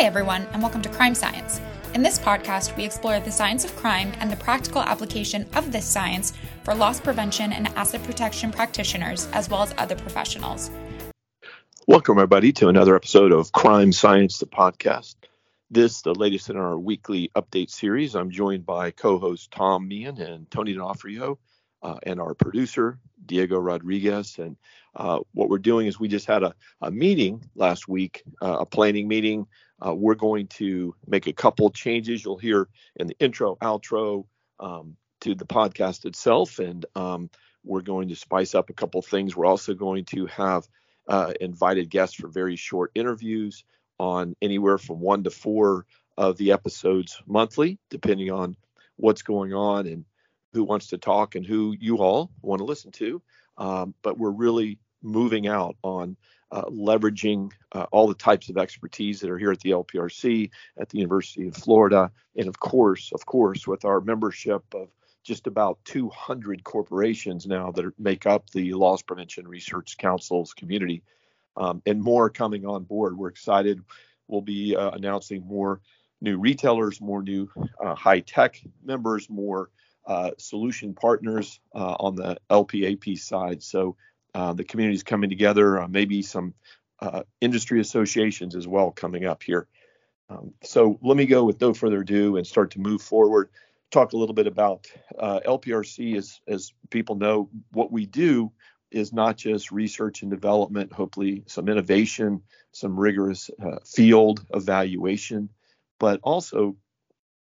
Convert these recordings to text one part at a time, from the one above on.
Hi, everyone, and welcome to Crime Science. In this podcast, we explore the science of crime and the practical application of this science for loss prevention and asset protection practitioners, as well as other professionals. Welcome, everybody, to another episode of Crime Science, the podcast. This, the latest in our weekly update series. I'm joined by co host Tom Meehan and Tony D'Onofrio, uh, and our producer, Diego Rodriguez. And uh, what we're doing is we just had a, a meeting last week, uh, a planning meeting. Uh, we're going to make a couple changes. You'll hear in the intro, outro um, to the podcast itself, and um, we're going to spice up a couple things. We're also going to have uh, invited guests for very short interviews on anywhere from one to four of the episodes monthly, depending on what's going on and who wants to talk and who you all want to listen to. Um, but we're really moving out on uh, leveraging uh, all the types of expertise that are here at the LPRC, at the University of Florida, and of course, of course, with our membership of just about 200 corporations now that make up the Loss Prevention Research Council's community, um, and more coming on board. We're excited. We'll be uh, announcing more new retailers, more new uh, high tech members, more uh, solution partners uh, on the LPAP side. So uh, the communities coming together, uh, maybe some uh, industry associations as well coming up here. Um, so let me go with no further ado and start to move forward. Talk a little bit about LPRC. As, as people know, what we do is not just research and development, hopefully some innovation, some rigorous field evaluation, but also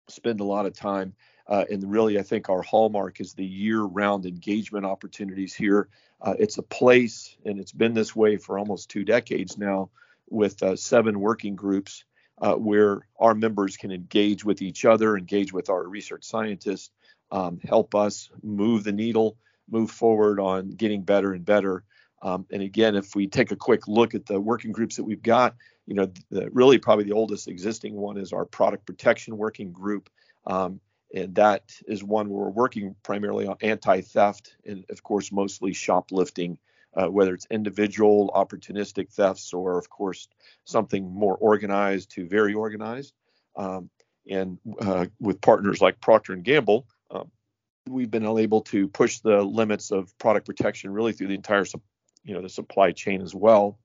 spend a lot of time uh, and really, I think our hallmark is the year round engagement opportunities here. Uh, it's a place, and it's been this way for almost two decades now, with uh, seven working groups uh, where our members can engage with each other, engage with our research scientists, um, help us move the needle, move forward on getting better and better. Um, and again, if we take a quick look at the working groups that we've got, you know, the, really probably the oldest existing one is our product protection working group. Um, and that is one where we're working primarily on anti-theft and of course mostly shoplifting uh, whether it's individual opportunistic thefts or of course something more organized to very organized. Um, and uh, with partners like procter and gamble um, we've been able to push the limits of product protection really through the entire you know the supply chain as well.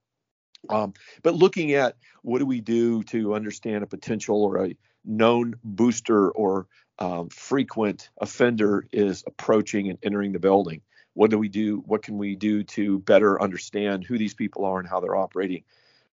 Um, but looking at what do we do to understand a potential or a known booster or um, frequent offender is approaching and entering the building. What do we do? What can we do to better understand who these people are and how they're operating?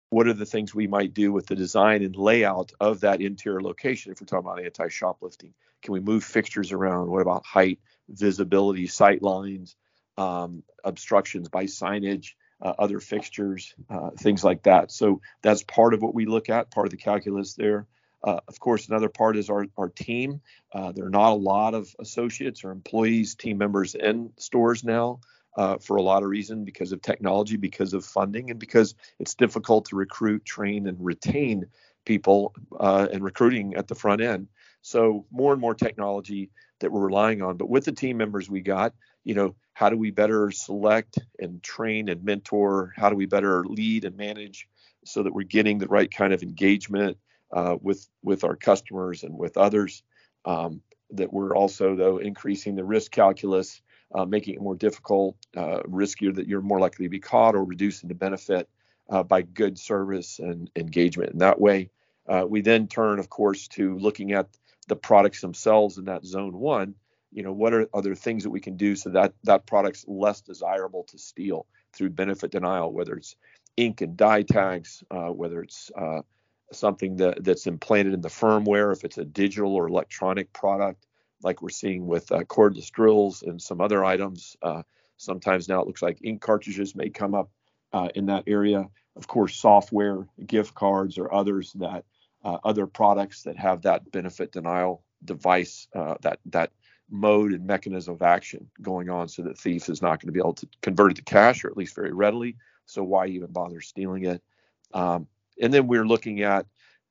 What are the things we might do with the design and layout of that interior location if we're talking about anti shoplifting? Can we move fixtures around? What about height, visibility, sight lines, um, obstructions by signage, uh, other fixtures, uh, things like that? So that's part of what we look at, part of the calculus there. Uh, of course, another part is our, our team. Uh, there are not a lot of associates or employees, team members in stores now uh, for a lot of reasons because of technology, because of funding, and because it's difficult to recruit, train, and retain people uh, and recruiting at the front end. So more and more technology that we're relying on. But with the team members we got, you know, how do we better select and train and mentor? How do we better lead and manage so that we're getting the right kind of engagement? Uh, with with our customers and with others. Um, that we're also though increasing the risk calculus, uh, making it more difficult, uh, riskier that you're more likely to be caught, or reducing the benefit uh, by good service and engagement. In that way, uh, we then turn, of course, to looking at the products themselves in that zone one. You know, what are other things that we can do so that that product's less desirable to steal through benefit denial, whether it's ink and dye tags, uh, whether it's something that, that's implanted in the firmware, if it's a digital or electronic product, like we're seeing with uh, cordless drills and some other items. Uh, sometimes now it looks like ink cartridges may come up uh, in that area. Of course, software, gift cards, or others that uh, other products that have that benefit denial device, uh, that that mode and mechanism of action going on, so that thief is not going to be able to convert it to cash, or at least very readily. So why even bother stealing it? Um, and then we're looking at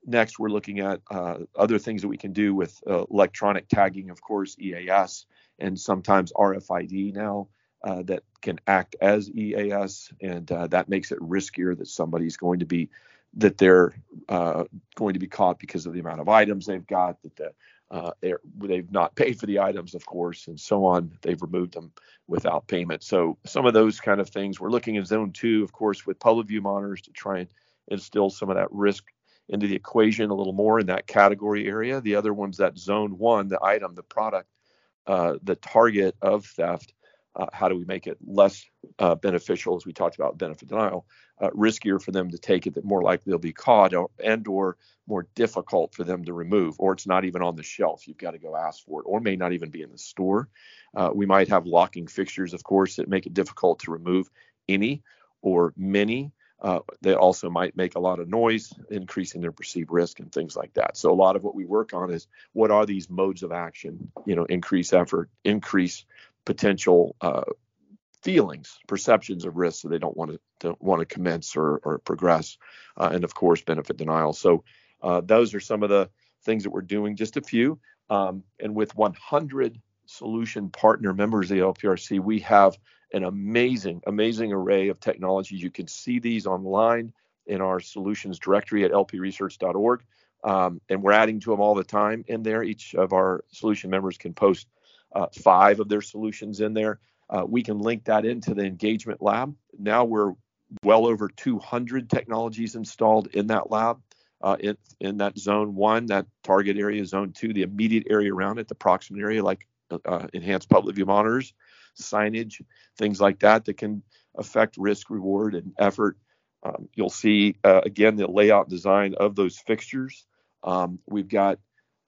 next, we're looking at uh, other things that we can do with uh, electronic tagging, of course, EAS, and sometimes RFID now uh, that can act as EAS, and uh, that makes it riskier that somebody's going to be that they're uh, going to be caught because of the amount of items they've got, that the, uh, they've not paid for the items, of course, and so on. They've removed them without payment. So some of those kind of things. We're looking at zone two, of course, with public view monitors to try and instill some of that risk into the equation a little more in that category area. The other one's that zone one, the item, the product, uh, the target of theft. Uh, how do we make it less uh, beneficial, as we talked about benefit denial, uh, riskier for them to take it, that more likely they'll be caught, or, and or more difficult for them to remove, or it's not even on the shelf. You've got to go ask for it, or may not even be in the store. Uh, we might have locking fixtures, of course, that make it difficult to remove any or many uh, they also might make a lot of noise, increasing their perceived risk and things like that. So a lot of what we work on is what are these modes of action? You know, increase effort, increase potential uh, feelings, perceptions of risk, so they don't want to don't want to commence or, or progress, uh, and of course benefit denial. So uh, those are some of the things that we're doing. Just a few, um, and with 100 solution partner members of the LPRC, we have an amazing, amazing array of technologies. You can see these online in our solutions directory at lpresearch.org. Um, and we're adding to them all the time in there. Each of our solution members can post uh, five of their solutions in there. Uh, we can link that into the engagement lab. Now we're well over 200 technologies installed in that lab. Uh, in, in that zone one, that target area, zone two, the immediate area around it, the proximate area, like uh, enhanced public view monitors, signage, things like that that can affect risk, reward, and effort. Um, you'll see uh, again the layout design of those fixtures. Um, we've got,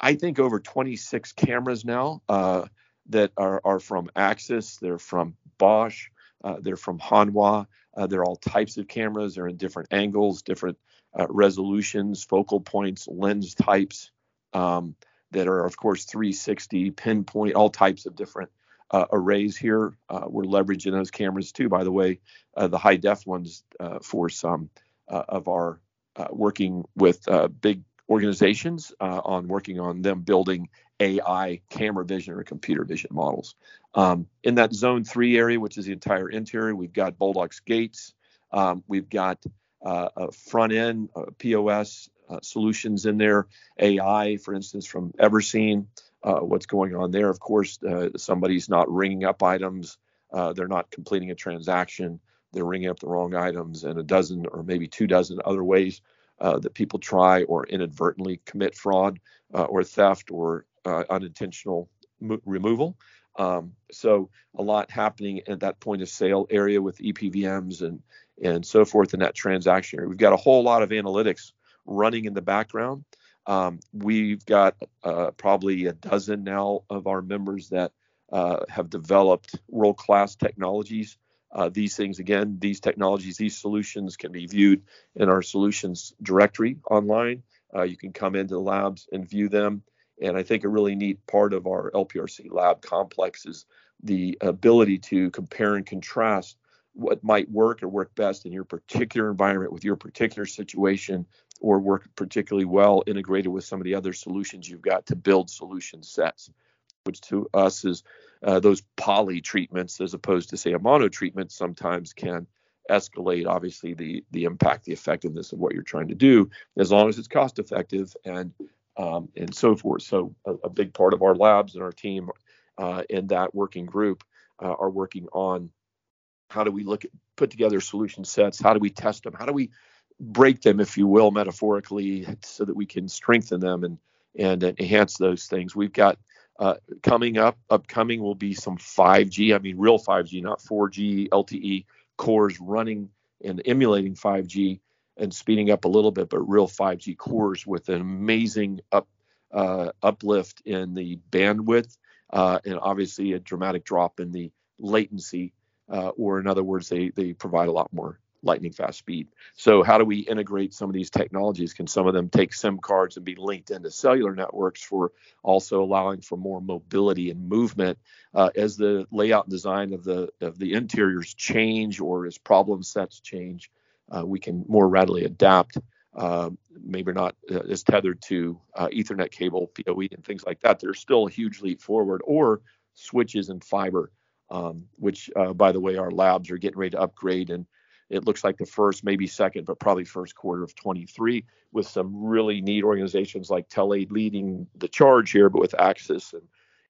I think, over 26 cameras now uh, that are, are from Axis. They're from Bosch. Uh, they're from Hanwha. Uh, they're all types of cameras. They're in different angles, different uh, resolutions, focal points, lens types um, that are, of course, 360, pinpoint, all types of different uh, arrays here. Uh, we're leveraging those cameras too, by the way, uh, the high def ones uh, for some uh, of our uh, working with big organizations on working on them building AI camera vision or computer vision models. Um, in that zone three area, which is the entire interior, we've got Bulldogs gates. Um, we've got a front end POS solutions in there, AI, for instance, from Everseen uh, what's going on there. Of course, uh, somebody's not ringing up items, uh, they're not completing a transaction, they're ringing up the wrong items, and a dozen or maybe two dozen other ways uh, that people try or inadvertently commit fraud uh, or theft or uh, unintentional mo- removal. Um, so a lot happening at that point of sale area with EPVMs and and so forth in that transaction area. We've got a whole lot of analytics running in the background um, we've got uh, probably a dozen now of our members that uh, have developed world class technologies. Uh, these things, again, these technologies, these solutions can be viewed in our solutions directory online. Uh, you can come into the labs and view them. And I think a really neat part of our LPRC lab complex is the ability to compare and contrast what might work or work best in your particular environment with your particular situation or work particularly well integrated with some of the other solutions you've got to build solution sets, which to us is uh, those poly treatments as opposed to say a mono treatment sometimes can escalate obviously the the impact the effectiveness of what you're trying to do as long as it's cost effective and um, and so forth. So a, a, big part of our labs and our team uh, in that working group uh, are working on how do we look at put together solution sets? How do we test them? How do we break them, if you will, metaphorically, so that we can strengthen them and and enhance those things. We've got uh, coming up, upcoming will be some 5G. I mean, real 5G, not 4G LTE cores running and emulating 5G and speeding up a little bit, but real 5G cores with an amazing up uh, uplift in the bandwidth uh, and obviously a dramatic drop in the latency. Uh, or in other words, they they provide a lot more lightning fast speed. So how do we integrate some of these technologies? Can some of them take SIM cards and be linked into cellular networks for also allowing for more mobility and movement uh, as the layout and design of the of the interiors change or as problem sets change? Uh, we can more readily adapt. Uh, maybe not uh, as tethered to uh, Ethernet cable, PoE, and things like that. There's still a huge leap forward, or switches and fiber, um, which, uh, by the way, our labs are getting ready to upgrade and it looks like the first, maybe second, but probably first quarter of 23, with some really neat organizations like Telaid leading the charge here, but with Axis and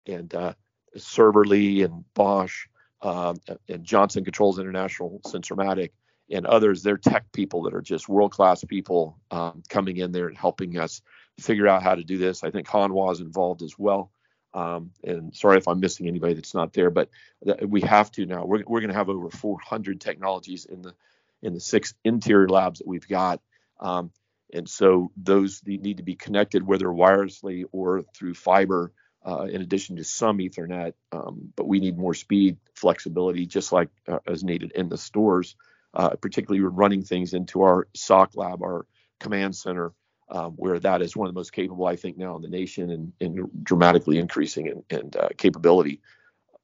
and uh, Serverly and Bosch um, and Johnson Controls International, Sensormatic, and others. They're tech people that are just world class people um, coming in there and helping us figure out how to do this. I think Hanwha is involved as well. Um, and sorry if I'm missing anybody that's not there, but th- we have to now. We're, we're going to have over 400 technologies in the in the six interior labs that we've got. Um, and so those need to be connected whether wirelessly or through fiber uh, in addition to some Ethernet. Um, but we need more speed, flexibility, just like uh, as needed in the stores, uh, particularly running things into our SOC lab, our command center, um, where that is one of the most capable, I think, now in the nation and, and dramatically increasing in, in uh, capability.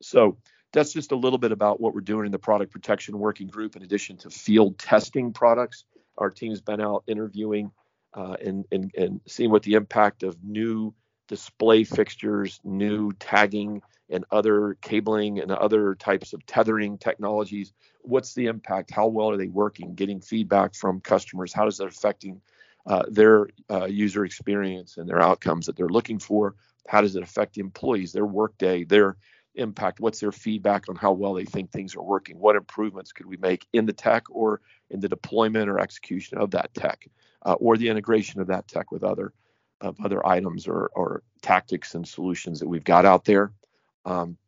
So that's just a little bit about what we're doing in the product protection working group. In addition to field testing products, our team's been out interviewing uh, and, and, and seeing what the impact of new display fixtures, new tagging and other cabling and other types of tethering technologies. What's the impact? How well are they working? Getting feedback from customers. How is that affecting uh, their uh, user experience and their outcomes that they're looking for? How does it affect employees, their workday, their impact? What's their feedback on how well they think things are working? What improvements could we make in the tech or in the deployment or execution of that tech uh, or the integration of that tech with other of other items or, or tactics and solutions that we've got out there. Um,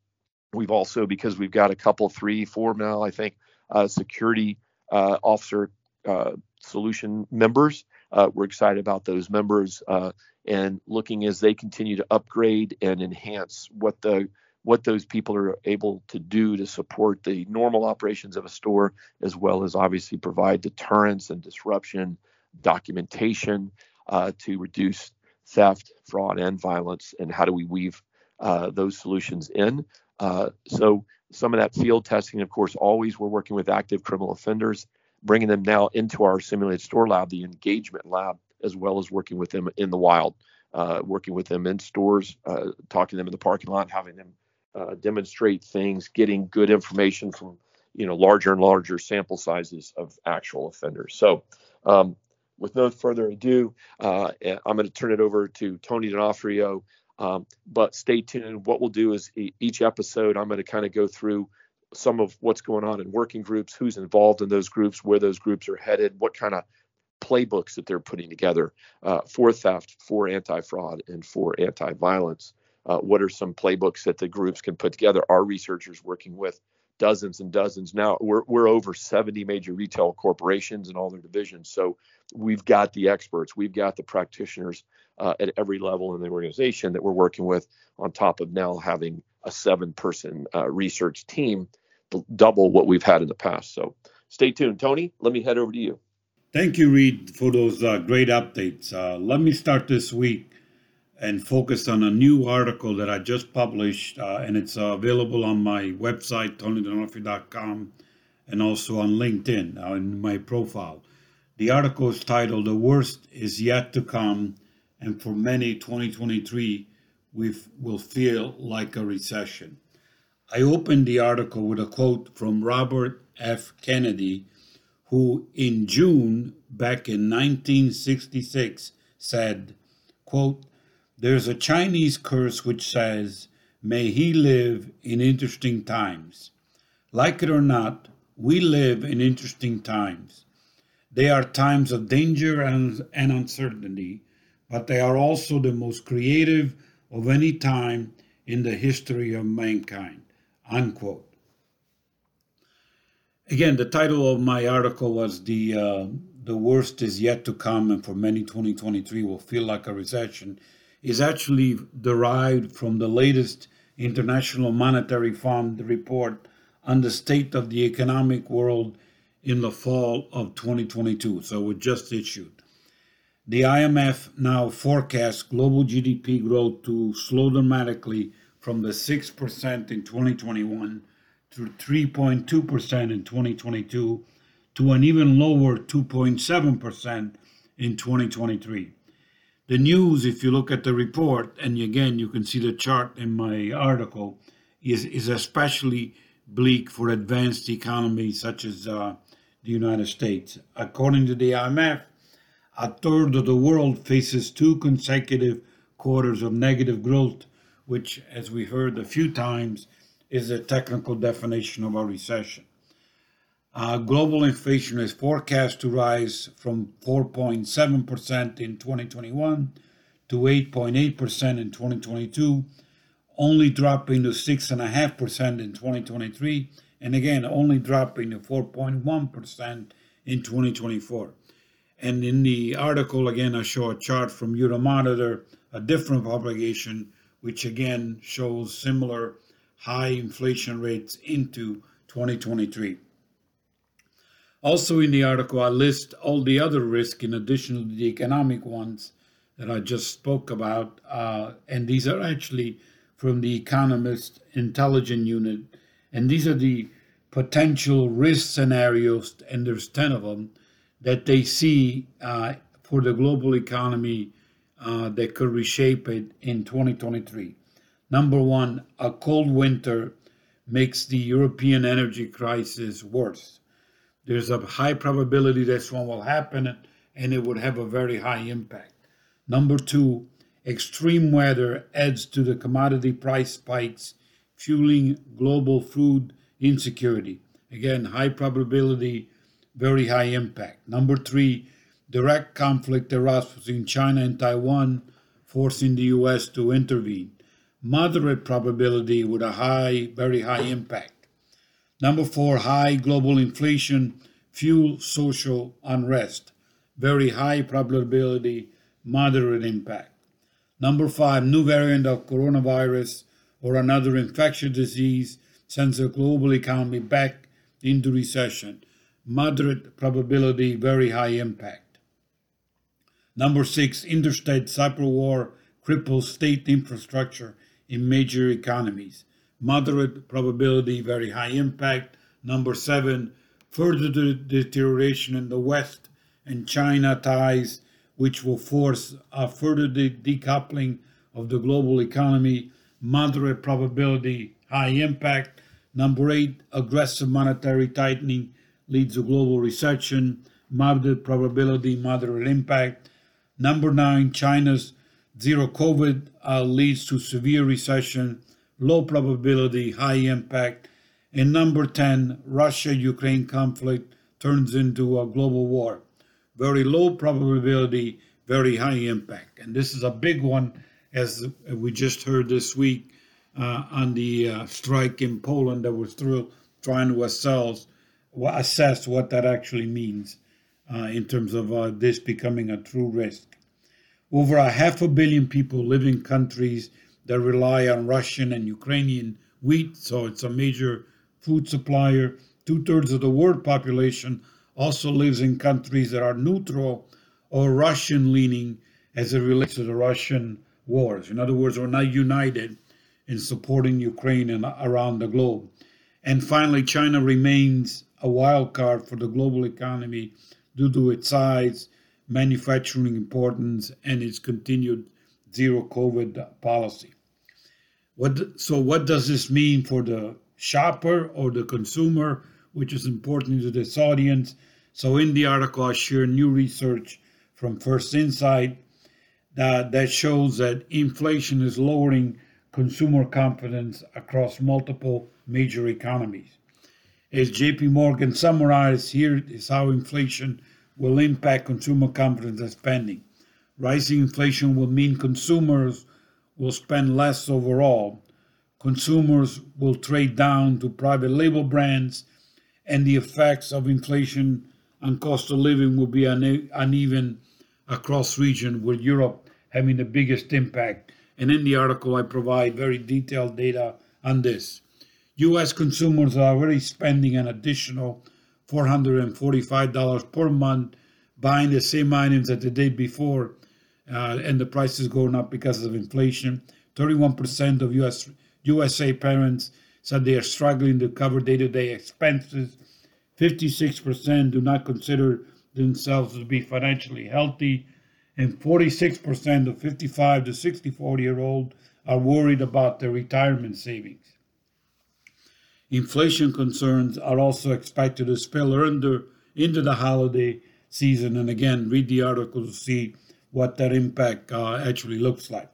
we've also, because we've got a couple, three, four now, I think, uh, security uh, officer uh, solution members. Uh, we're excited about those members uh, and looking as they continue to upgrade and enhance what the what those people are able to do to support the normal operations of a store, as well as obviously provide deterrence and disruption, documentation uh, to reduce theft, fraud, and violence, and how do we weave uh, those solutions in? Uh, so some of that field testing, of course, always we're working with active criminal offenders, bringing them now into our simulated store lab, the engagement lab, as well as working with them in the wild, uh, working with them in stores, uh, talking to them in the parking lot, having them uh, demonstrate things, getting good information from you know larger and larger sample sizes of actual offenders. So um, with no further ado, uh, I'm going to turn it over to Tony D'Onofrio. Um, but stay tuned. What we'll do is each episode, I'm going to kind of go through some of what's going on in working groups, who's involved in those groups, where those groups are headed, what kind of playbooks that they're putting together uh, for theft, for anti fraud, and for anti violence. Uh, what are some playbooks that the groups can put together? Our researchers working with dozens and dozens. Now we're we're over 70 major retail corporations and all their divisions. So we've got the experts, we've got the practitioners uh, at every level in the organization that we're working with. On top of now having a seven-person uh, research team, double what we've had in the past. So stay tuned, Tony. Let me head over to you. Thank you, Read, for those uh, great updates. Uh, let me start this week and focus on a new article that I just published, uh, and it's uh, available on my website, tonydonofrio.com, and also on LinkedIn uh, in my profile. The article is titled The Worst is Yet to Come, and for many, 2023 we will feel like a recession. I opened the article with a quote from Robert F. Kennedy, who in June back in 1966 said, quote, there's a Chinese curse which says, May he live in interesting times. Like it or not, we live in interesting times. They are times of danger and, and uncertainty, but they are also the most creative of any time in the history of mankind. Unquote. Again, the title of my article was the uh, the worst is yet to come, and for many, 2023 will feel like a recession is actually derived from the latest International Monetary Fund report on the state of the economic world in the fall of 2022. So it just issued. The IMF now forecasts global GDP growth to slow dramatically from the 6% in 2021 to 3.2% in 2022 to an even lower 2.7% in 2023. The news, if you look at the report, and again, you can see the chart in my article, is, is especially bleak for advanced economies such as uh, the United States. According to the IMF, a third of the world faces two consecutive quarters of negative growth, which, as we heard a few times, is a technical definition of a recession. Uh, global inflation is forecast to rise from 4.7% in 2021 to 8.8% in 2022, only dropping to 6.5% in 2023, and again, only dropping to 4.1% in 2024. And in the article, again, I show a chart from Euromonitor, a different publication, which again shows similar high inflation rates into 2023. Also, in the article, I list all the other risks in addition to the economic ones that I just spoke about. Uh, and these are actually from the Economist Intelligence Unit. And these are the potential risk scenarios, and there's 10 of them, that they see uh, for the global economy uh, that could reshape it in 2023. Number one, a cold winter makes the European energy crisis worse. There's a high probability this one will happen and it would have a very high impact. Number two, extreme weather adds to the commodity price spikes, fueling global food insecurity. Again, high probability, very high impact. Number three, direct conflict erupts between China and Taiwan, forcing the U.S. to intervene moderate probability with a high, very high impact. Number four, high global inflation fuel social unrest, very high probability, moderate impact. Number five, new variant of coronavirus or another infectious disease sends the global economy back into recession, moderate probability, very high impact. Number six, interstate cyber war cripples state infrastructure in major economies. Moderate probability, very high impact. Number seven, further de- deterioration in the West and China ties, which will force a further de- decoupling of the global economy. Moderate probability, high impact. Number eight, aggressive monetary tightening leads to global recession. Moderate probability, moderate impact. Number nine, China's Zero COVID uh, leads to severe recession, low probability, high impact. And number 10, Russia Ukraine conflict turns into a global war. Very low probability, very high impact. And this is a big one, as we just heard this week uh, on the uh, strike in Poland that was through, trying to assess, assess what that actually means uh, in terms of uh, this becoming a true risk. Over a half a billion people live in countries that rely on Russian and Ukrainian wheat, so it's a major food supplier. Two thirds of the world population also lives in countries that are neutral or Russian leaning as it relates to the Russian wars. In other words, we're not united in supporting Ukraine and around the globe. And finally, China remains a wild card for the global economy due to its size manufacturing importance and its continued zero COVID policy. What, so, what does this mean for the shopper or the consumer, which is important to this audience? So, in the article, I share new research from First Insight that, that shows that inflation is lowering consumer confidence across multiple major economies. As JP Morgan summarized, here is how inflation will impact consumer confidence and spending. Rising inflation will mean consumers will spend less overall. Consumers will trade down to private label brands, and the effects of inflation and cost of living will be uneven across region, with Europe having the biggest impact. And in the article, I provide very detailed data on this. U.S. consumers are already spending an additional $445 per month buying the same items that the day before, uh, and the prices going up because of inflation. 31% of US USA parents said they are struggling to cover day-to-day expenses. 56% do not consider themselves to be financially healthy, and 46% of 55 to 64 year old are worried about their retirement savings. Inflation concerns are also expected to spill under into the holiday season. And again, read the article to see what that impact uh, actually looks like.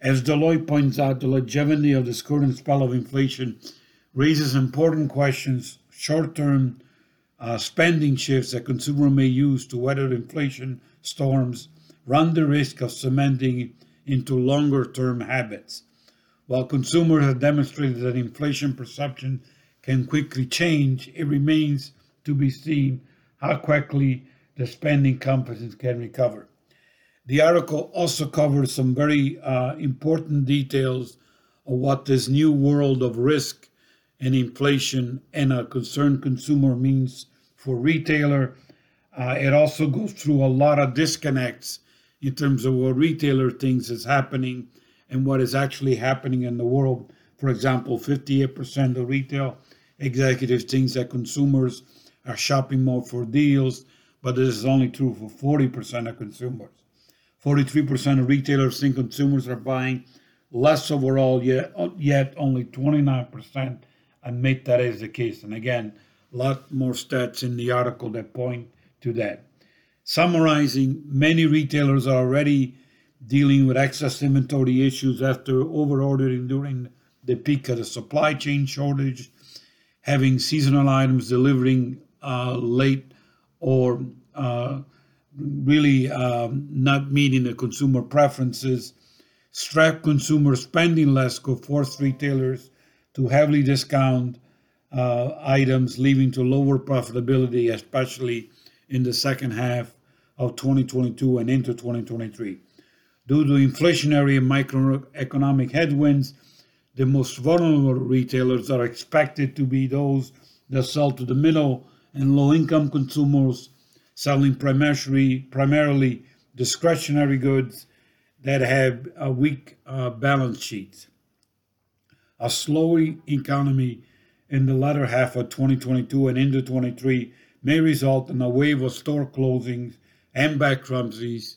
As Deloitte points out, the longevity of this current spell of inflation raises important questions, short term uh, spending shifts that consumers may use to weather inflation storms run the risk of cementing into longer term habits. While consumers have demonstrated that inflation perception can quickly change, it remains to be seen how quickly the spending confidence can recover. The article also covers some very uh, important details of what this new world of risk and inflation and a concerned consumer means for retailer. Uh, it also goes through a lot of disconnects in terms of what retailer thinks is happening and what is actually happening in the world. For example, 58% of retail executives think that consumers are shopping more for deals, but this is only true for 40% of consumers. 43% of retailers think consumers are buying less overall, yet, yet only 29% admit that is the case. And again, a lot more stats in the article that point to that. Summarizing, many retailers are already dealing with excess inventory issues after overordering during the peak of the supply chain shortage, having seasonal items delivering uh, late or uh, really um, not meeting the consumer preferences, strapped consumer spending less could force retailers to heavily discount uh, items, leading to lower profitability, especially in the second half of 2022 and into 2023. Due to inflationary and microeconomic headwinds, the most vulnerable retailers are expected to be those that sell to the middle and low income consumers selling primarily, primarily discretionary goods that have a weak uh, balance sheet. A slowing economy in the latter half of 2022 and into 23 may result in a wave of store closings and bankruptcies,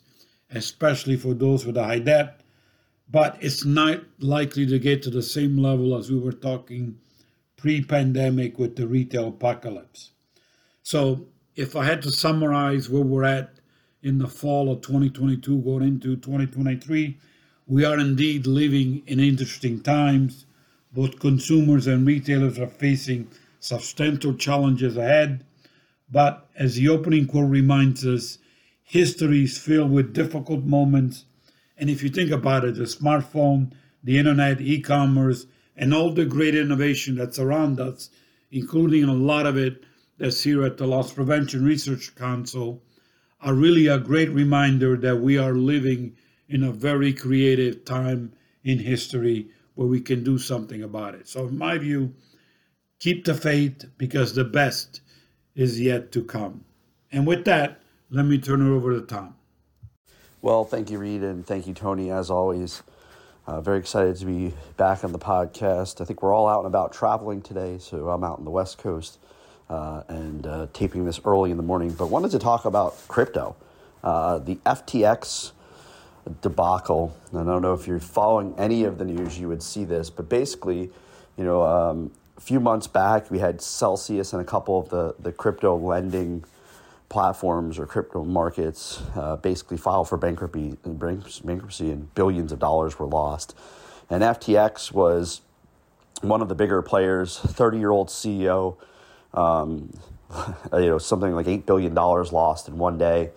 especially for those with a high debt, but it's not likely to get to the same level as we were talking pre pandemic with the retail apocalypse. So if I had to summarize where we're at in the fall of 2022 going into 2023, we are indeed living in interesting times. Both consumers and retailers are facing substantial challenges ahead. But as the opening quote reminds us, history is filled with difficult moments. And if you think about it, the smartphone, the internet, e commerce, and all the great innovation that's around us, including a lot of it that's here at the Loss Prevention Research Council are really a great reminder that we are living in a very creative time in history where we can do something about it. So, in my view, keep the faith because the best is yet to come. And with that, let me turn it over to Tom. Well, thank you, Read, and thank you, Tony, as always. Uh, very excited to be back on the podcast. I think we're all out and about traveling today, so I'm out on the West Coast and uh, taping this early in the morning, but wanted to talk about crypto. Uh, the FTX debacle. I don't know if you're following any of the news, you would see this, but basically, you know, um, a few months back, we had Celsius and a couple of the, the crypto lending platforms or crypto markets uh, basically file for bankruptcy, bankruptcy, and billions of dollars were lost. And FTX was one of the bigger players, 30 year old CEO um, you know, something like $8 billion lost in one day.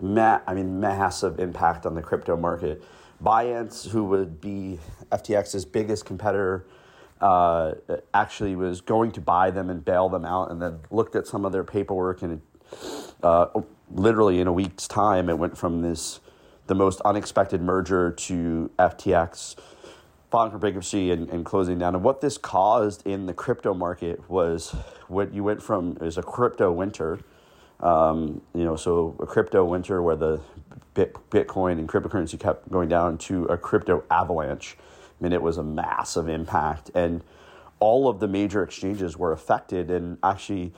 Ma- I mean, massive impact on the crypto market. Binance, who would be FTX's biggest competitor, uh, actually was going to buy them and bail them out, and then looked at some of their paperwork, and uh, literally in a week's time, it went from this the most unexpected merger to FTX filing for bankruptcy and, and closing down. And what this caused in the crypto market was what you went from is a crypto winter. Um, you know, so a crypto winter where the Bitcoin and cryptocurrency kept going down to a crypto avalanche. I mean, it was a massive impact, and all of the major exchanges were affected. And actually,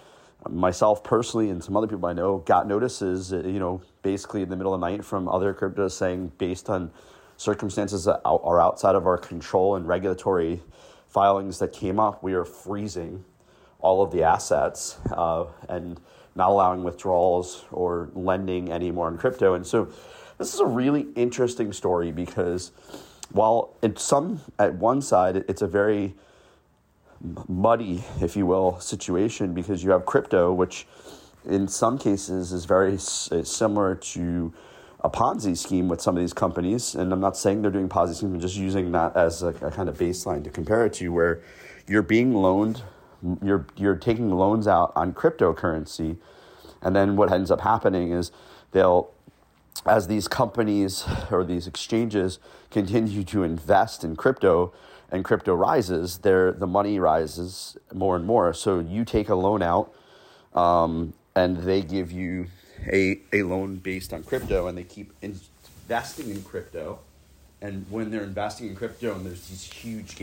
myself personally and some other people I know got notices. You know, basically in the middle of the night from other cryptos saying, based on circumstances that are outside of our control and regulatory filings that came up, we are freezing all of the assets uh, and not allowing withdrawals or lending anymore in crypto. And so this is a really interesting story because while in some at one side it's a very muddy, if you will, situation because you have crypto, which in some cases is very similar to a Ponzi scheme with some of these companies. And I'm not saying they're doing Ponzi schemes, I'm just using that as a, a kind of baseline to compare it to, where you're being loaned, you're you're taking loans out on cryptocurrency, and then what ends up happening is they'll as these companies or these exchanges continue to invest in crypto and crypto rises, there the money rises more and more. So you take a loan out, um, and they give you a, a loan based on crypto, and they keep investing in crypto. And when they're investing in crypto, and there's these huge gains